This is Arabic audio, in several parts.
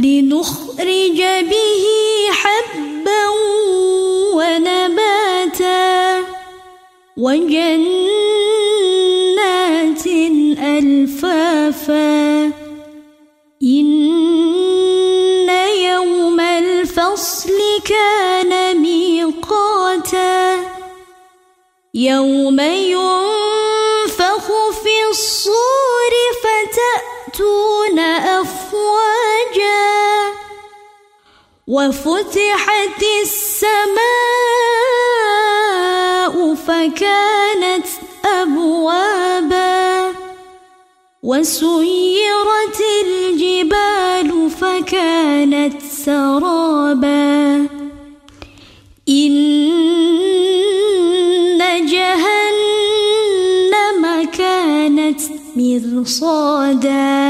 لنخرج به حبا ونباتا وجنات ألفافا. إن يوم الفصل كان ميقاتا. يوم وفتحت السماء فكانت أبوابا وسيرت الجبال فكانت سرابا. إن جهنم كانت مرصادا.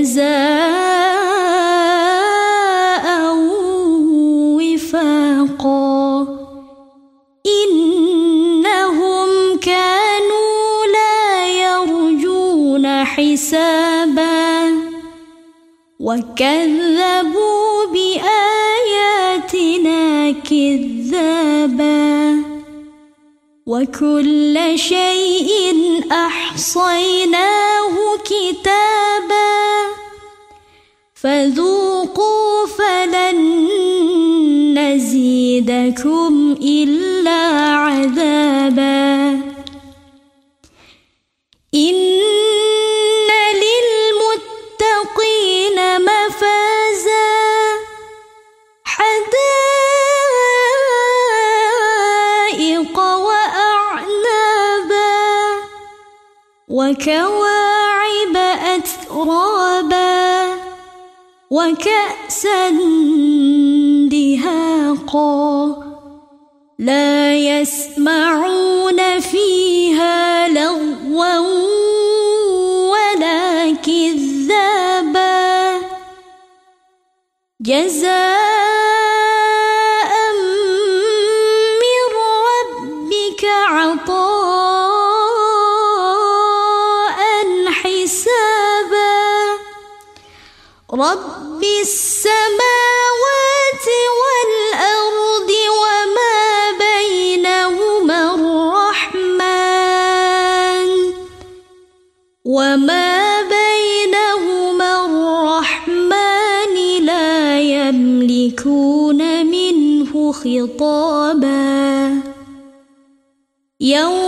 جزاء وكواعب أترابا وكأسا دهاقا لا يسمعون فيها لغوا ولا كذابا جزاء وما بينهما الرحمن لا يملكون منه خطابا يوم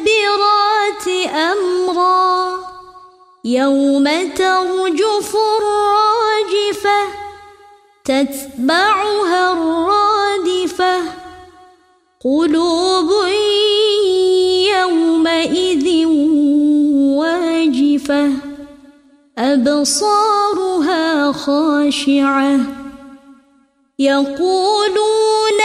فالمدبرات أمرا يوم ترجف الراجفة تتبعها الرادفة. قلوب يومئذ واجفة أبصارها خاشعة. يقولون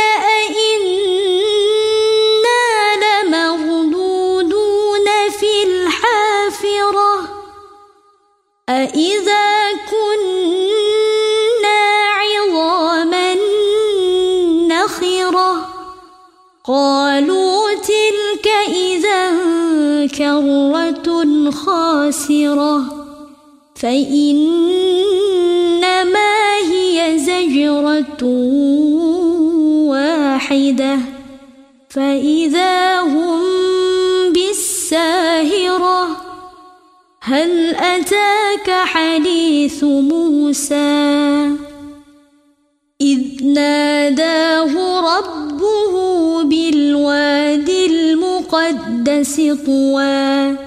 قالوا تلك إذا كرة خاسرة فإنما هي زجرة واحدة. فإذا هم بالساهرة هل أتاك حديث موسى؟ إذ ناداه ربه بالواد المقدس طوى.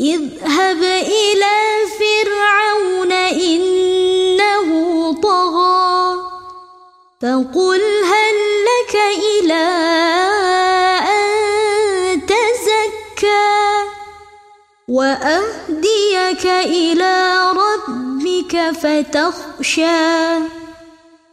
اذهب إلى فرعون إنه طغى. فقل هل لك إلى أن تزكى؟ وأهديك إلى ربك فتخشى.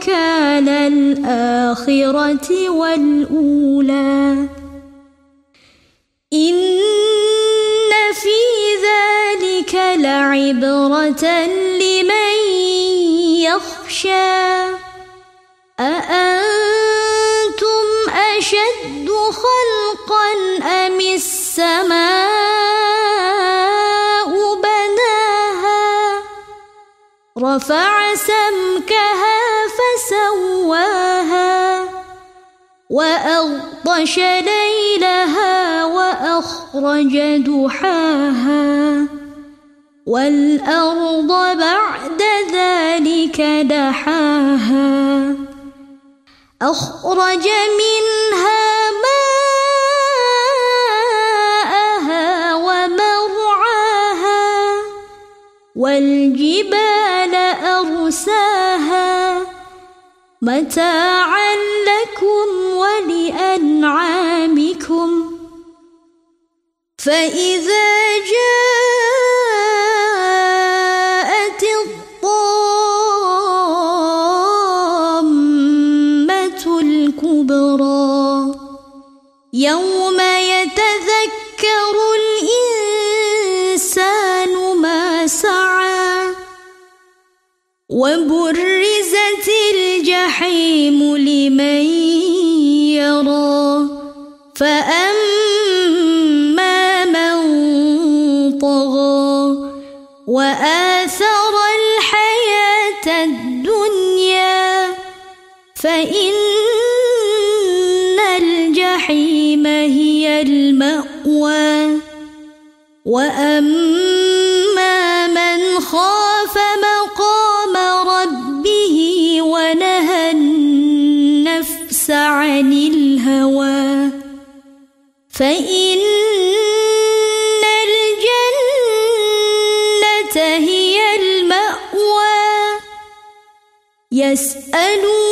نكال الآخرة والأولى. إن في ذلك لعبرة لمن يخشى. أأنتم أشد خلقا أم السماء بناها؟ رفع وأغطش ليلها وأخرج دحاها والأرض بعد ذلك دحاها أخرج منها ماءها ومرعاها والجبال أرساها متاعا فإذا جاءت الطامة الكبرى يوم يتذكر الإنسان ما سعى وبرزت الجحيم لمن يرى فأما وأما من خاف مقام ربه ونهى النفس عن الهوى فإن الجنة هي المأوى يسألونك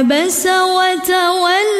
عبس وتولى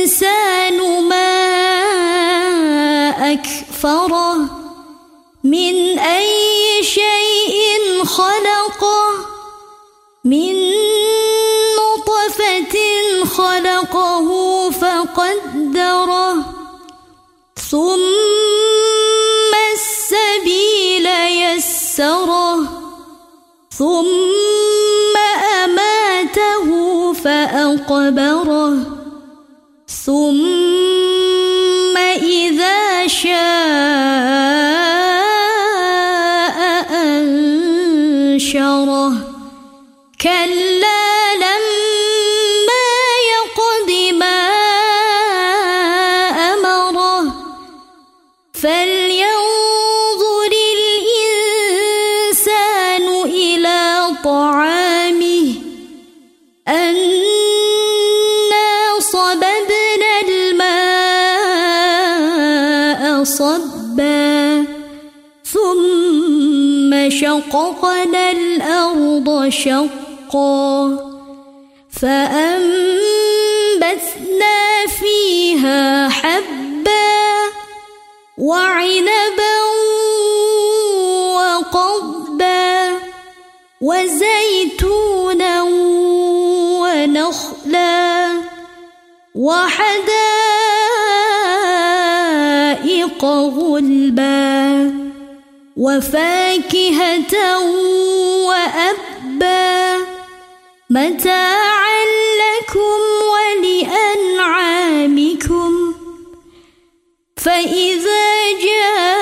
أكفره من أي شيء خلقه من نطفة خلقه فقدره ثم السبيل يسره ثم أماته فأقبره ثم أنشره كلا شقا فأنبتنا فيها حبا وعنبا وقضبا وزيتونا ونخلا وحدائق غلبا وفاكهة متاعا لكم ولأنعامكم. فإذا جاءت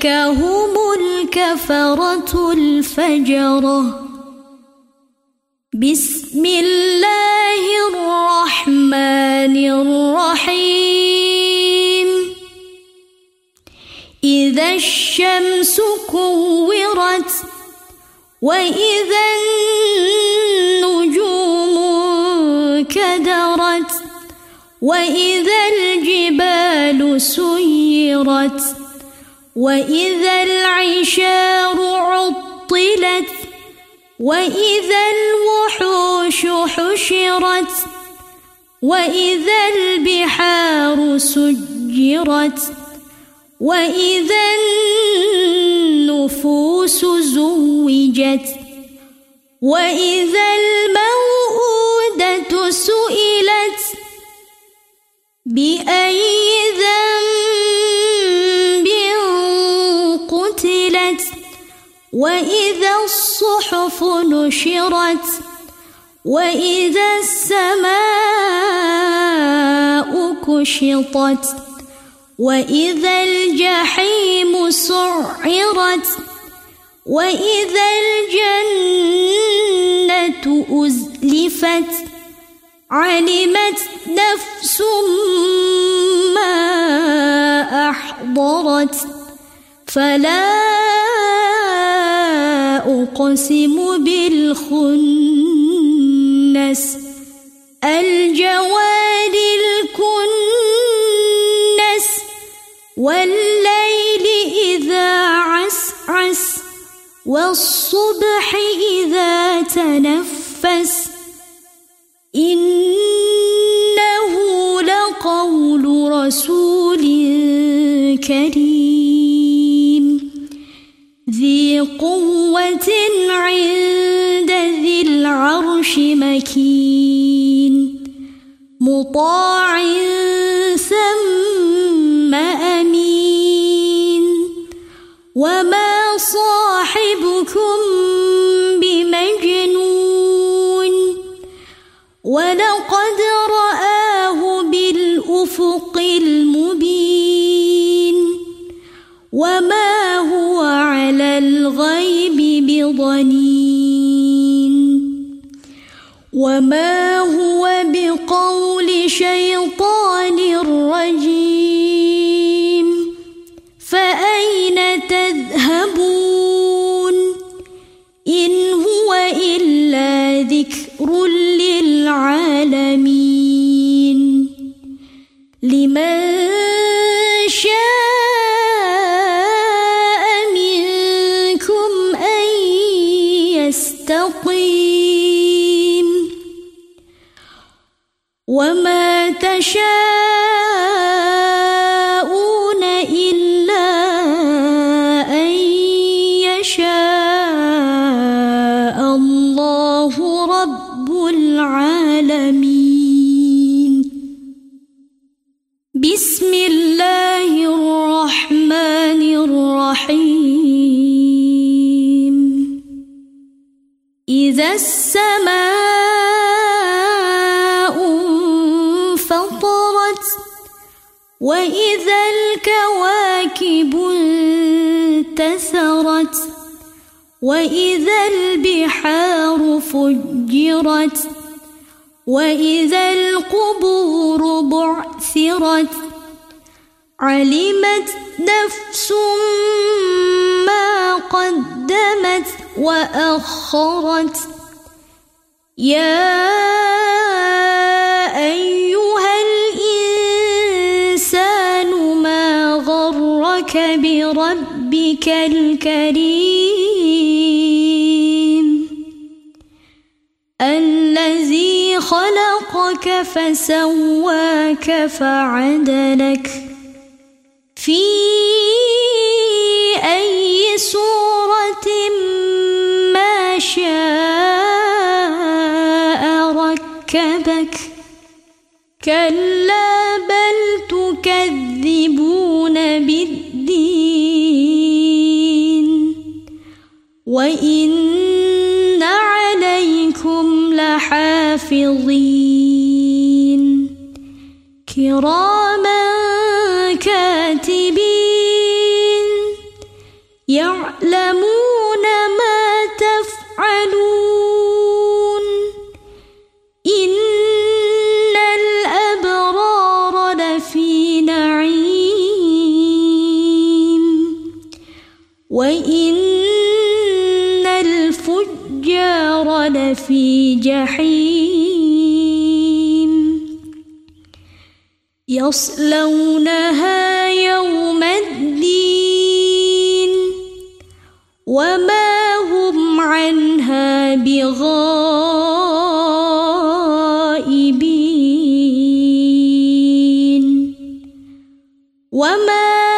أولئك هم الكفرة الفجرة بسم الله الرحمن الرحيم. إذا الشمس كورت وإذا النجوم كدرت وإذا الجبال سيرت وإذا العشار عطلت وإذا الوحوش حشرت وإذا البحار سجرت وإذا النفوس زوجت وإذا الموءودة سئلت بأي ذنب وإذا الصحف نشرت وإذا السماء كشطت وإذا الجحيم سعرت وإذا الجنة أزلفت علمت نفس ما أحضرت فلا أقسم بالخنس الجوار الكنس والليل إذا عسعس والصبح إذا تنفس إنه عند ذي العرش مكين مطاع ثم أمين وما صاحبكم بمجنون ولقد وما وإذا البحار فجرت وإذا القبور بعثرت علمت نفس ما قدمت وأخرت يا أيها الإنسان ما غرك بربك الكريم خلقك فسواك فعدلك في أي صورة ما شاء وما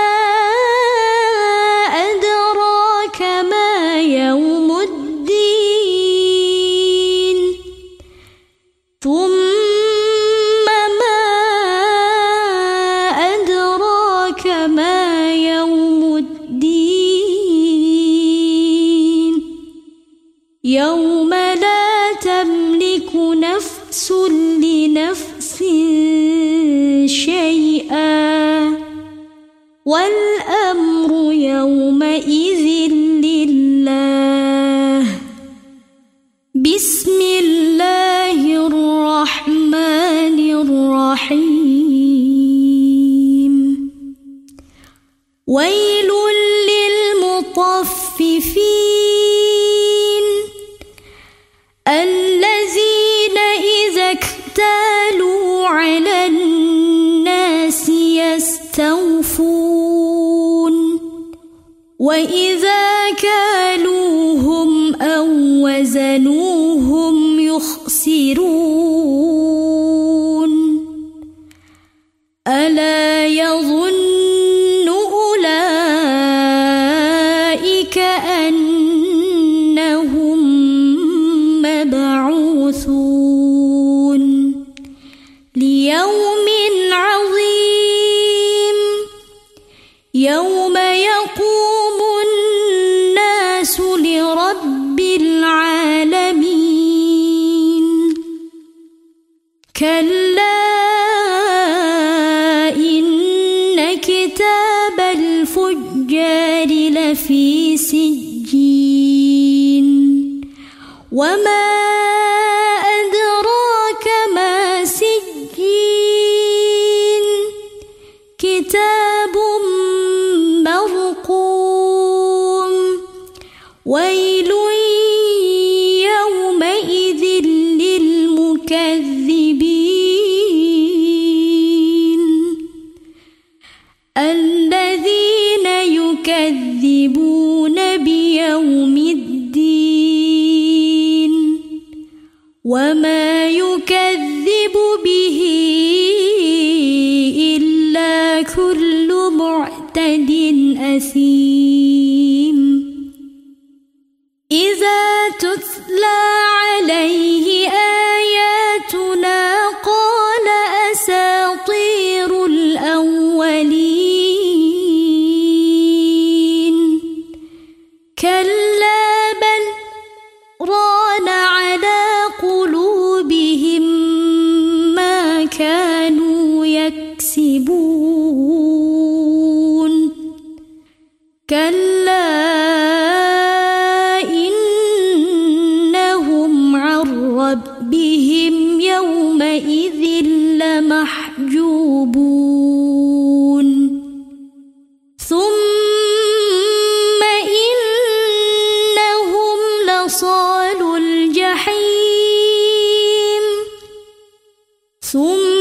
ثم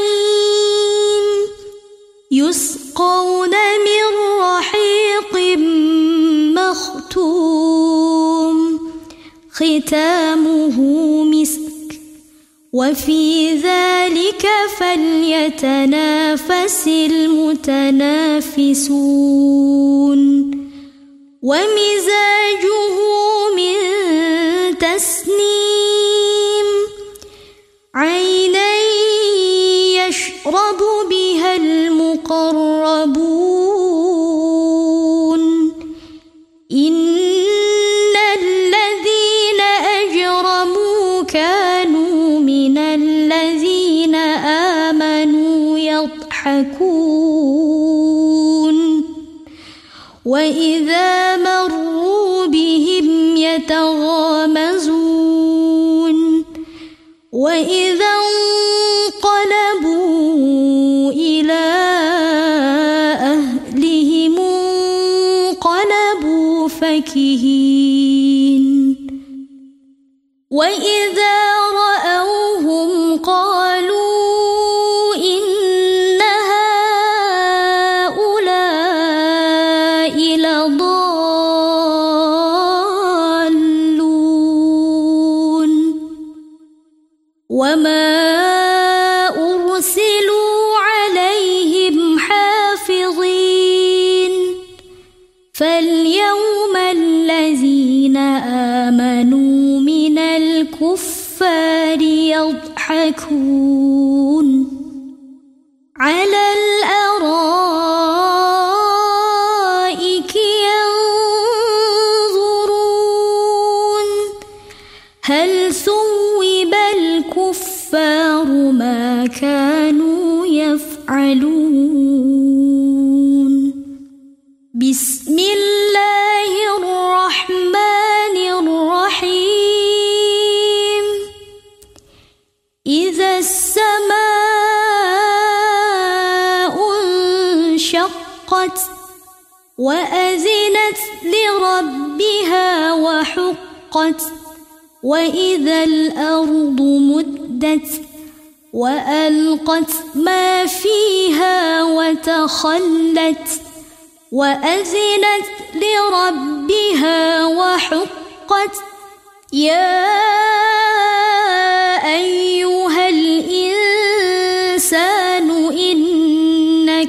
النعيم يسقون من رحيق مختوم ختامه مسك وفي ذلك فليتنافس المتنافسون ومزاجه من تسنيم فكهين وإذا انشقت وأذنت لربها وحقت وإذا الأرض مدت وألقت ما فيها وتخلت وأذنت لربها وحقت يا أيها الإنسان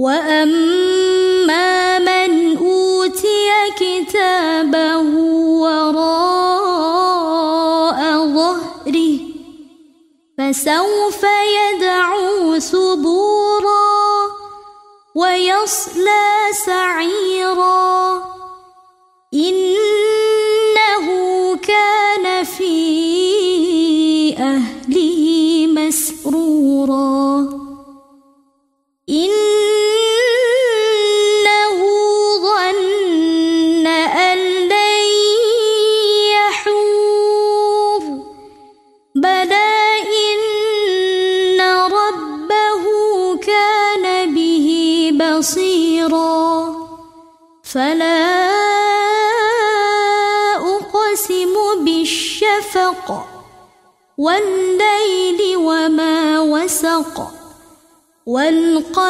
وأما كتابه وراء ظهره فسوف يدعو ثبورا ويصلى سعيرا. إنه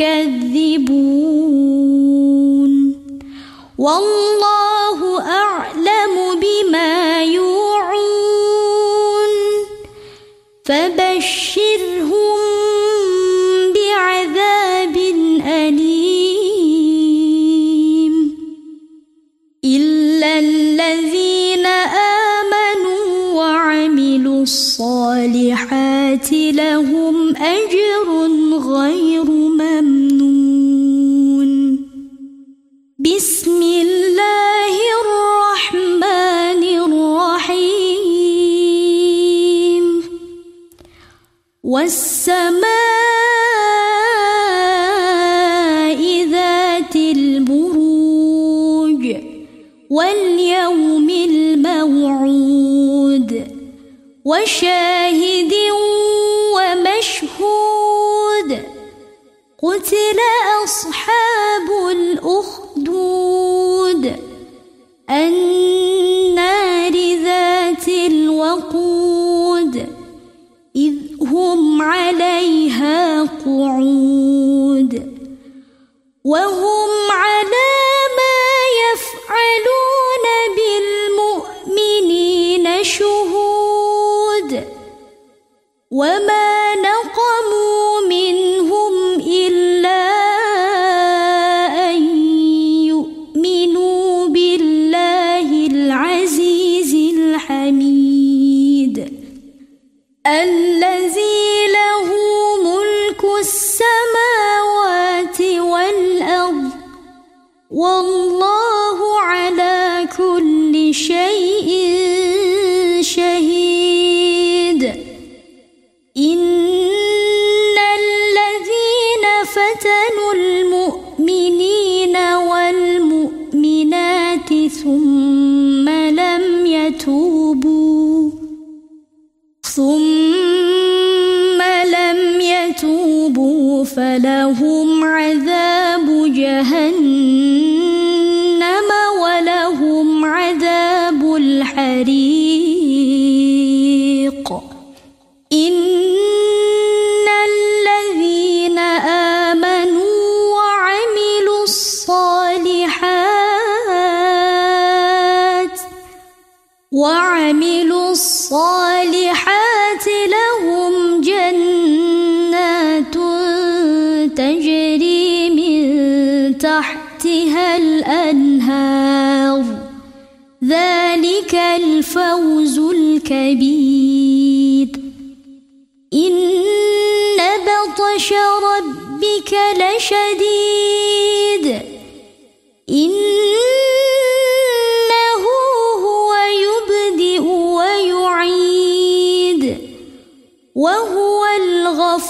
يكذبون. والله أعلم بما يوعون. فبشرهم بعذاب أليم. إلا الذين آمنوا وعملوا الصالحات لهم والسماء ذات البروج واليوم الموعود وشاهد ومشهود قتل أصحاب الأخدود النار ذات الوقود هم عليها قعود. وهم على ما يفعلون بالمؤمنين شهود. وما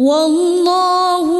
والله